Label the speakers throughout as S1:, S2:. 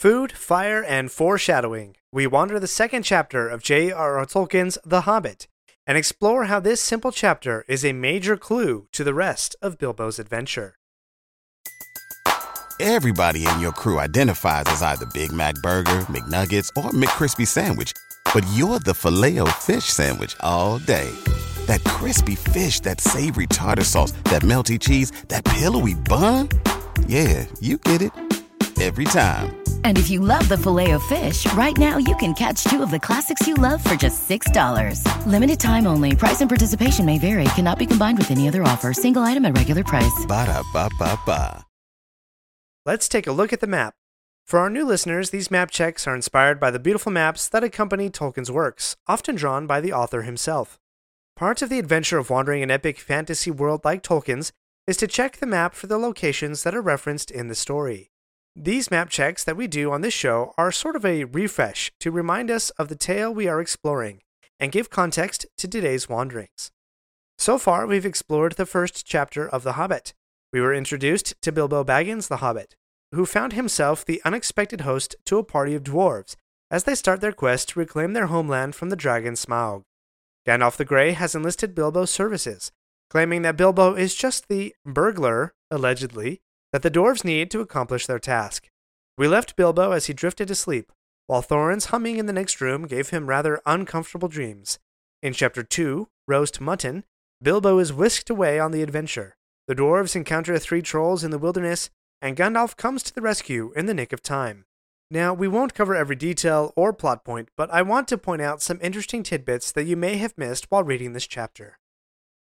S1: Food, Fire, and Foreshadowing. We wander the second chapter of J.R.R. Tolkien's The Hobbit and explore how this simple chapter is a major clue to the rest of Bilbo's adventure.
S2: Everybody in your crew identifies as either Big Mac Burger, McNuggets, or McCrispy Sandwich, but you're the filet fish Sandwich all day. That crispy fish, that savory tartar sauce, that melty cheese, that pillowy bun. Yeah, you get it every time.
S3: And if you love the filet of fish, right now you can catch two of the classics you love for just $6. Limited time only. Price and participation may vary. Cannot be combined with any other offer. Single item at regular price.
S2: Ba da ba ba ba.
S1: Let's take a look at the map. For our new listeners, these map checks are inspired by the beautiful maps that accompany Tolkien's works, often drawn by the author himself. Part of the adventure of wandering an epic fantasy world like Tolkien's is to check the map for the locations that are referenced in the story. These map checks that we do on this show are sort of a refresh to remind us of the tale we are exploring and give context to today's wanderings. So far, we've explored the first chapter of The Hobbit. We were introduced to Bilbo Baggins the Hobbit, who found himself the unexpected host to a party of dwarves as they start their quest to reclaim their homeland from the dragon Smaug. Gandalf the Grey has enlisted Bilbo's services, claiming that Bilbo is just the burglar, allegedly, that the dwarves need to accomplish their task. We left Bilbo as he drifted to sleep, while Thorin's humming in the next room gave him rather uncomfortable dreams. In Chapter 2, Roast Mutton, Bilbo is whisked away on the adventure. The dwarves encounter three trolls in the wilderness, and Gandalf comes to the rescue in the nick of time. Now, we won't cover every detail or plot point, but I want to point out some interesting tidbits that you may have missed while reading this chapter.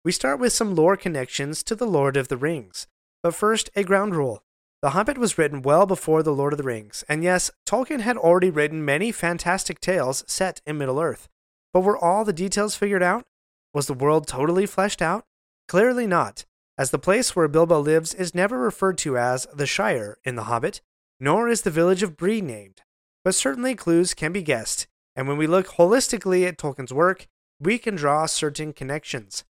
S1: We start with some lore connections to The Lord of the Rings, but first, a ground rule. The Hobbit was written well before The Lord of the Rings, and yes, Tolkien had already written many fantastic tales set in Middle Earth. But were all the details figured out? Was the world totally fleshed out? Clearly not, as the place where Bilbo lives is never referred to as the Shire in The Hobbit, nor is the village of Bree named. But certainly clues can be guessed, and when we look holistically at Tolkien's work, we can draw certain connections.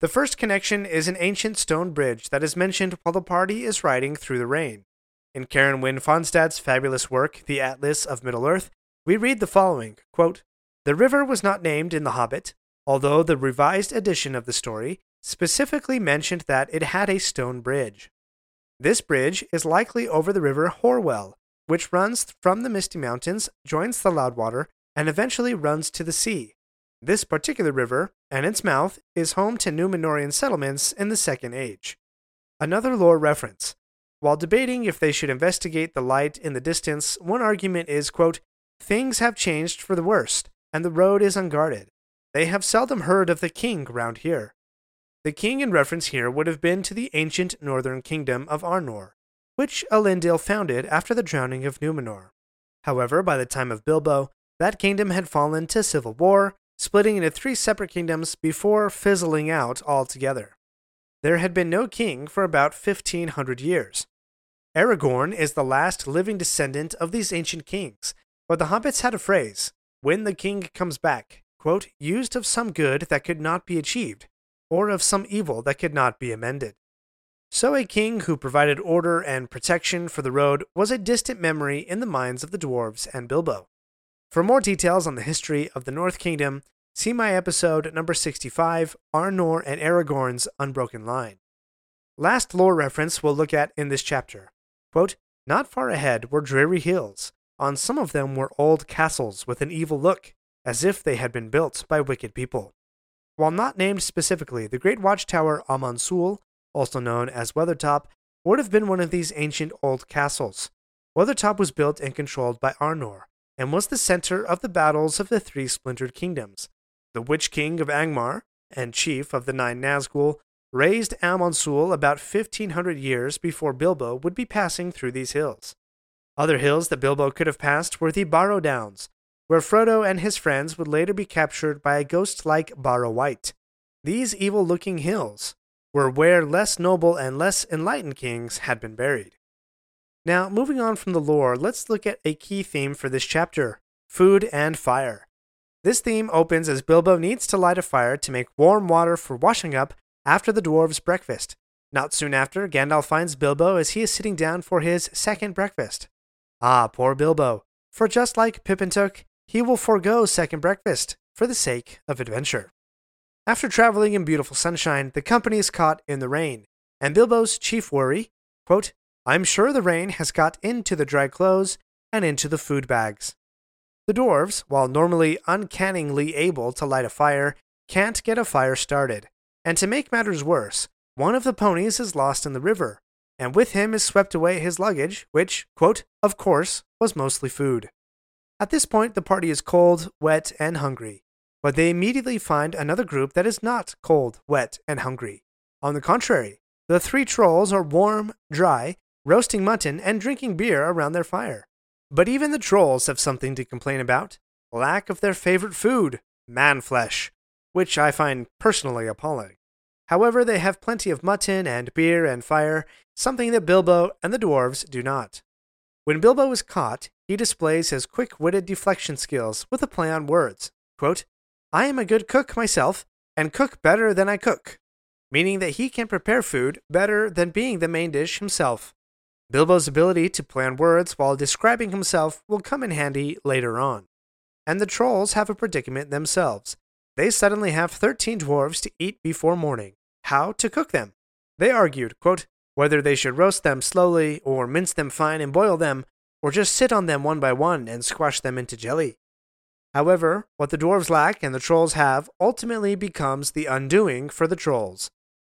S1: The first connection is an ancient stone bridge that is mentioned while the party is riding through the rain. In Karen Wynne Fonstad's fabulous work, The Atlas of Middle Earth, we read the following quote, The river was not named in The Hobbit, although the revised edition of the story specifically mentioned that it had a stone bridge. This bridge is likely over the river Hoarwell, which runs from the Misty Mountains, joins the Loudwater, and eventually runs to the sea. This particular river, and its mouth, is home to Numenorean settlements in the Second Age. Another lore reference. While debating if they should investigate the light in the distance, one argument is, quote, Things have changed for the worst, and the road is unguarded. They have seldom heard of the king round here. The king in reference here would have been to the ancient northern kingdom of Arnor, which Elendil founded after the drowning of Numenor. However, by the time of Bilbo, that kingdom had fallen to civil war, splitting into three separate kingdoms before fizzling out altogether. There had been no king for about 1500 years. Aragorn is the last living descendant of these ancient kings, but the hobbits had a phrase, when the king comes back, quote, used of some good that could not be achieved, or of some evil that could not be amended. So a king who provided order and protection for the road was a distant memory in the minds of the dwarves and Bilbo. For more details on the history of the North Kingdom, see my episode number 65, Arnor and Aragorn's Unbroken Line. Last lore reference we'll look at in this chapter. Quote, Not far ahead were dreary hills. On some of them were old castles with an evil look, as if they had been built by wicked people. While not named specifically, the great watchtower Amon Sul, also known as Weathertop, would have been one of these ancient old castles. Weathertop was built and controlled by Arnor, and was the center of the battles of the three splintered kingdoms. The Witch King of Angmar and chief of the Nine Nazgul razed Amon Sul about 1500 years before Bilbo would be passing through these hills. Other hills that Bilbo could have passed were the Barrow Downs, where Frodo and his friends would later be captured by a ghost like Barrow wight. These evil looking hills were where less noble and less enlightened kings had been buried. Now, moving on from the lore, let's look at a key theme for this chapter food and fire. This theme opens as Bilbo needs to light a fire to make warm water for washing up after the dwarves' breakfast. Not soon after, Gandalf finds Bilbo as he is sitting down for his second breakfast. Ah, poor Bilbo, for just like Pippin Took, he will forego second breakfast for the sake of adventure. After traveling in beautiful sunshine, the company is caught in the rain, and Bilbo's chief worry, quote, I'm sure the rain has got into the dry clothes and into the food bags. The dwarves, while normally uncannily able to light a fire, can't get a fire started. And to make matters worse, one of the ponies is lost in the river, and with him is swept away his luggage, which, quote, of course, was mostly food. At this point, the party is cold, wet, and hungry, but they immediately find another group that is not cold, wet, and hungry. On the contrary, the three trolls are warm, dry, roasting mutton, and drinking beer around their fire. But even the trolls have something to complain about lack of their favorite food, man flesh, which I find personally appalling. However, they have plenty of mutton and beer and fire, something that Bilbo and the dwarves do not. When Bilbo is caught, he displays his quick witted deflection skills with a play on words. Quote, I am a good cook myself, and cook better than I cook, meaning that he can prepare food better than being the main dish himself. Bilbo's ability to plan words while describing himself will come in handy later on. And the trolls have a predicament themselves. They suddenly have 13 dwarves to eat before morning. How to cook them? They argued, quote, whether they should roast them slowly, or mince them fine and boil them, or just sit on them one by one and squash them into jelly. However, what the dwarves lack and the trolls have ultimately becomes the undoing for the trolls.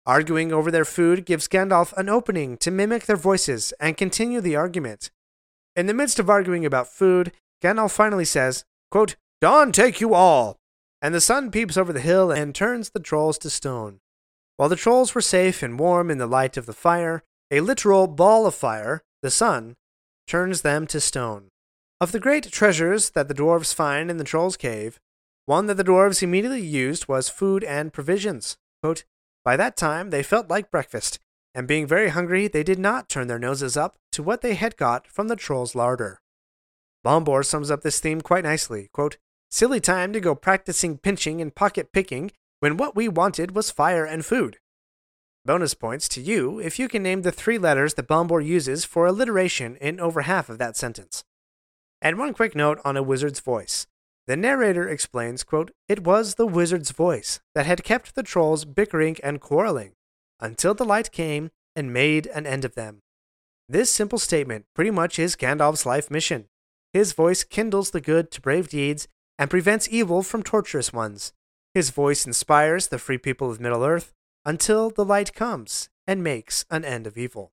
S1: Arguing over their food gives Gandalf an opening to mimic their voices and continue the argument. In the midst of arguing about food, Gandalf finally says, quote, Dawn take you all! And the sun peeps over the hill and turns the trolls to stone. While the trolls were safe and warm in the light of the fire, a literal ball of fire, the sun, turns them to stone. Of the great treasures that the dwarves find in the troll's cave, one that the dwarves immediately used was food and provisions. Quote, by that time, they felt like breakfast, and being very hungry, they did not turn their noses up to what they had got from the troll's larder. Bombur sums up this theme quite nicely. Quote, Silly time to go practicing pinching and pocket picking when what we wanted was fire and food. Bonus points to you if you can name the three letters that Bombur uses for alliteration in over half of that sentence. And one quick note on a wizard's voice. The narrator explains, quote, It was the wizard's voice that had kept the trolls bickering and quarreling until the light came and made an end of them. This simple statement pretty much is Gandalf's life mission. His voice kindles the good to brave deeds and prevents evil from torturous ones. His voice inspires the free people of Middle Earth until the light comes and makes an end of evil.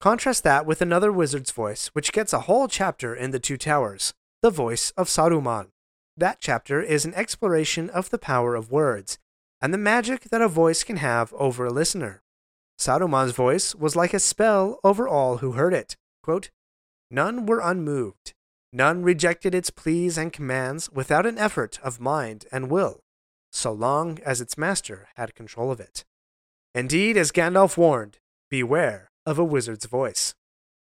S1: Contrast that with another wizard's voice, which gets a whole chapter in The Two Towers, the voice of Saruman. That chapter is an exploration of the power of words and the magic that a voice can have over a listener. Saruman's voice was like a spell over all who heard it. Quote, None were unmoved. None rejected its pleas and commands without an effort of mind and will, so long as its master had control of it. Indeed, as Gandalf warned, beware of a wizard's voice.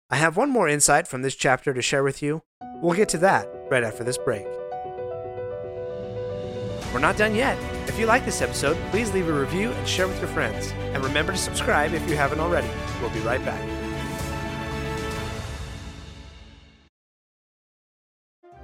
S1: I have one more insight from this chapter to share with you. We'll get to that right after this break. We're not done yet. If you like this episode, please leave a review and share with your friends. And remember to subscribe if you haven't already. We'll be right back.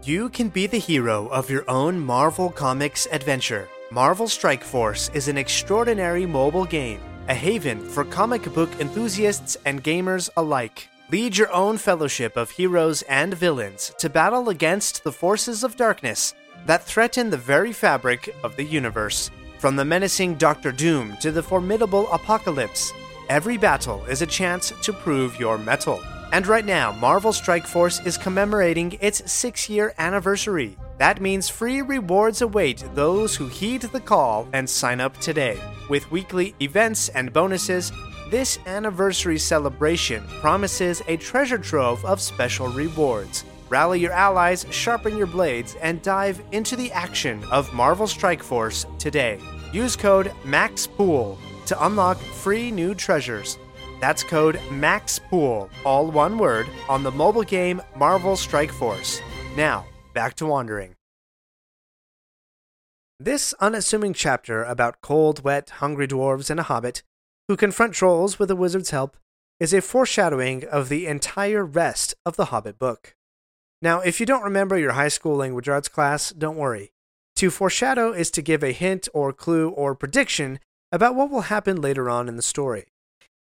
S1: You can be the hero of your own Marvel Comics adventure. Marvel Strike Force is an extraordinary mobile game, a haven for comic book enthusiasts and gamers alike. Lead your own fellowship of heroes and villains to battle against the forces of darkness that threaten the very fabric of the universe. From the menacing Doctor Doom to the formidable Apocalypse, every battle is a chance to prove your mettle. And right now, Marvel Strike Force is commemorating its six year anniversary. That means free rewards await those who heed the call and sign up today. With weekly events and bonuses, this anniversary celebration promises a treasure trove of special rewards. Rally your allies, sharpen your blades, and dive into the action of Marvel Strike Force today. Use code MAXPOOL to unlock free new treasures. That's code MAXPOOL, all one word, on the mobile game Marvel Strike Force. Now, back to wandering. This unassuming chapter about cold, wet, hungry dwarves and a hobbit who confront trolls with a wizard's help is a foreshadowing of the entire rest of the Hobbit book. Now, if you don't remember your high school language arts class, don't worry. To foreshadow is to give a hint or clue or prediction about what will happen later on in the story.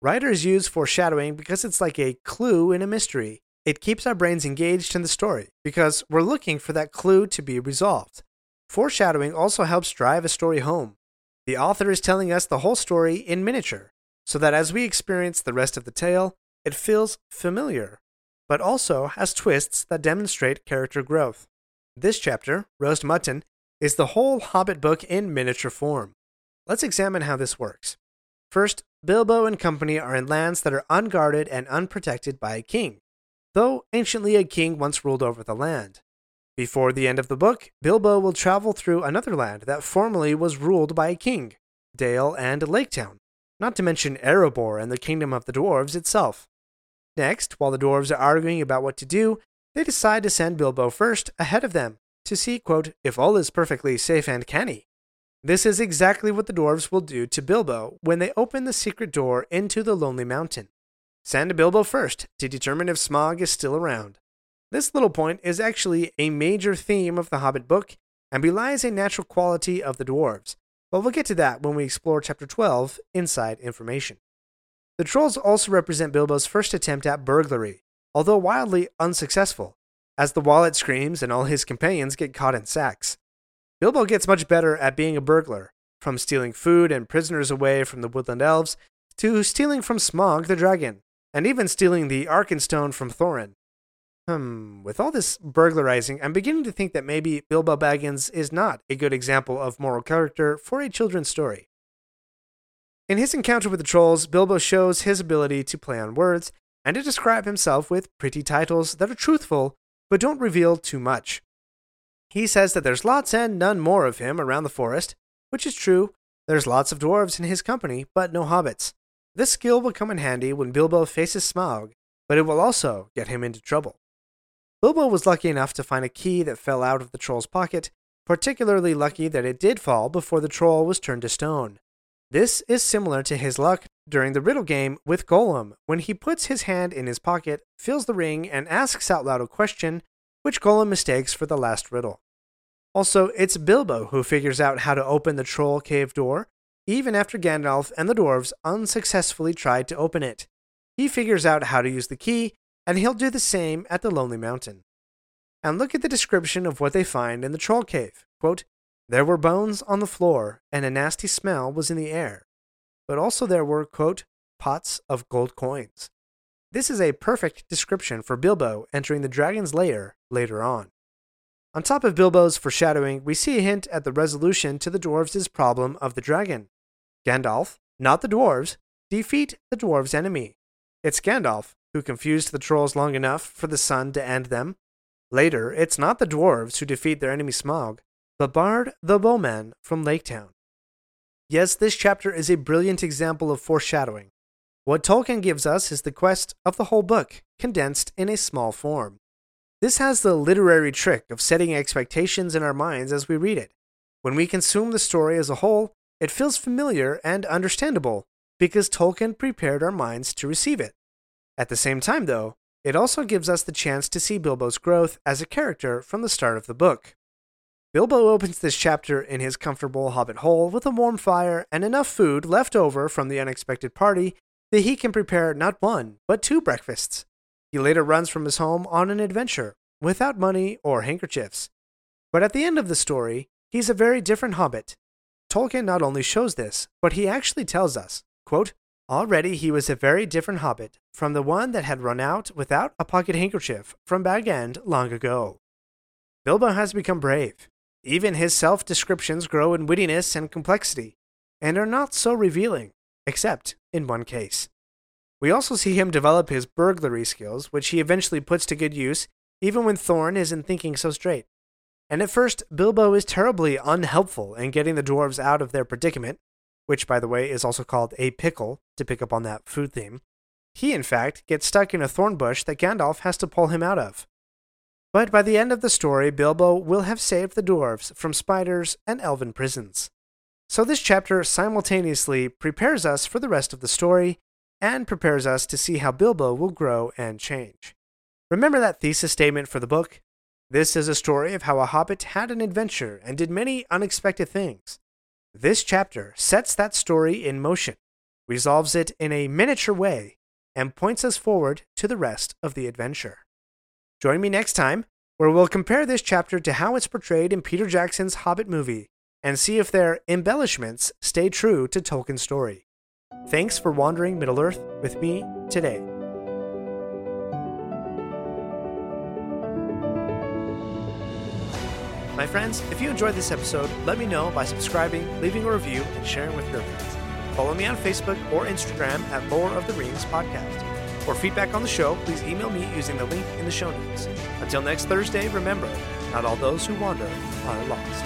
S1: Writers use foreshadowing because it's like a clue in a mystery. It keeps our brains engaged in the story because we're looking for that clue to be resolved. Foreshadowing also helps drive a story home. The author is telling us the whole story in miniature, so that as we experience the rest of the tale, it feels familiar, but also has twists that demonstrate character growth. This chapter, Roast Mutton, is the whole Hobbit book in miniature form. Let's examine how this works. First, Bilbo and company are in lands that are unguarded and unprotected by a king, though anciently a king once ruled over the land. Before the end of the book, Bilbo will travel through another land that formerly was ruled by a king, Dale and Laketown, not to mention Erebor and the kingdom of the dwarves itself. Next, while the dwarves are arguing about what to do, they decide to send Bilbo first ahead of them to see, quote, if all is perfectly safe and canny. This is exactly what the dwarves will do to Bilbo when they open the secret door into the Lonely Mountain. Send Bilbo first to determine if Smaug is still around. This little point is actually a major theme of the Hobbit book and belies a natural quality of the dwarves, but we'll get to that when we explore Chapter 12 Inside Information. The trolls also represent Bilbo's first attempt at burglary, although wildly unsuccessful, as the wallet screams and all his companions get caught in sacks. Bilbo gets much better at being a burglar, from stealing food and prisoners away from the woodland elves to stealing from Smaug the dragon, and even stealing the Arkenstone from Thorin. Hmm, with all this burglarizing, I'm beginning to think that maybe Bilbo Baggins is not a good example of moral character for a children's story. In his encounter with the trolls, Bilbo shows his ability to play on words and to describe himself with pretty titles that are truthful but don't reveal too much. He says that there's lots and none more of him around the forest, which is true. There's lots of dwarves in his company, but no hobbits. This skill will come in handy when Bilbo faces Smaug, but it will also get him into trouble. Bilbo was lucky enough to find a key that fell out of the troll's pocket, particularly lucky that it did fall before the troll was turned to stone. This is similar to his luck during the riddle game with Gollum when he puts his hand in his pocket, feels the ring, and asks out loud a question which Gollum mistakes for the last riddle. Also, it's Bilbo who figures out how to open the troll cave door, even after Gandalf and the dwarves unsuccessfully tried to open it. He figures out how to use the key, and he'll do the same at the Lonely Mountain. And look at the description of what they find in the troll cave. Quote, there were bones on the floor, and a nasty smell was in the air. But also there were, quote, pots of gold coins. This is a perfect description for Bilbo entering the dragon's lair later on. On top of Bilbo's foreshadowing, we see a hint at the resolution to the dwarves' problem of the dragon. Gandalf, not the dwarves, defeat the dwarves' enemy. It's Gandalf who confused the trolls long enough for the sun to end them. Later, it's not the dwarves who defeat their enemy Smaug, but Bard the Bowman from Laketown. Yes, this chapter is a brilliant example of foreshadowing. What Tolkien gives us is the quest of the whole book, condensed in a small form. This has the literary trick of setting expectations in our minds as we read it. When we consume the story as a whole, it feels familiar and understandable because Tolkien prepared our minds to receive it. At the same time, though, it also gives us the chance to see Bilbo's growth as a character from the start of the book. Bilbo opens this chapter in his comfortable hobbit hole with a warm fire and enough food left over from the unexpected party that he can prepare not one, but two breakfasts. He later runs from his home on an adventure, without money or handkerchiefs. But at the end of the story, he's a very different hobbit. Tolkien not only shows this, but he actually tells us, quote, Already he was a very different hobbit from the one that had run out without a pocket handkerchief from Bag End long ago. Bilbo has become brave. Even his self descriptions grow in wittiness and complexity, and are not so revealing, except in one case. We also see him develop his burglary skills, which he eventually puts to good use, even when Thorin isn't thinking so straight. And at first, Bilbo is terribly unhelpful in getting the dwarves out of their predicament, which, by the way, is also called a pickle, to pick up on that food theme. He, in fact, gets stuck in a thorn bush that Gandalf has to pull him out of. But by the end of the story, Bilbo will have saved the dwarves from spiders and elven prisons. So this chapter simultaneously prepares us for the rest of the story and prepares us to see how Bilbo will grow and change. Remember that thesis statement for the book? This is a story of how a hobbit had an adventure and did many unexpected things. This chapter sets that story in motion, resolves it in a miniature way, and points us forward to the rest of the adventure. Join me next time, where we'll compare this chapter to how it's portrayed in Peter Jackson's Hobbit movie and see if their embellishments stay true to Tolkien's story. Thanks for wandering Middle Earth with me today. My friends, if you enjoyed this episode, let me know by subscribing, leaving a review, and sharing with your friends. Follow me on Facebook or Instagram at Lore of the Rings Podcast. For feedback on the show, please email me using the link in the show notes. Until next Thursday, remember, not all those who wander are lost.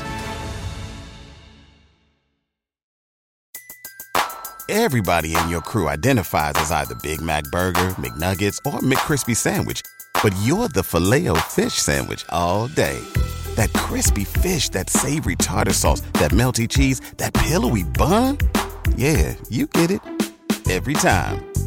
S2: Everybody in your crew identifies as either Big Mac Burger, McNuggets, or McCrispy Sandwich. But you're the filet fish Sandwich all day. That crispy fish, that savory tartar sauce, that melty cheese, that pillowy bun. Yeah, you get it. Every time.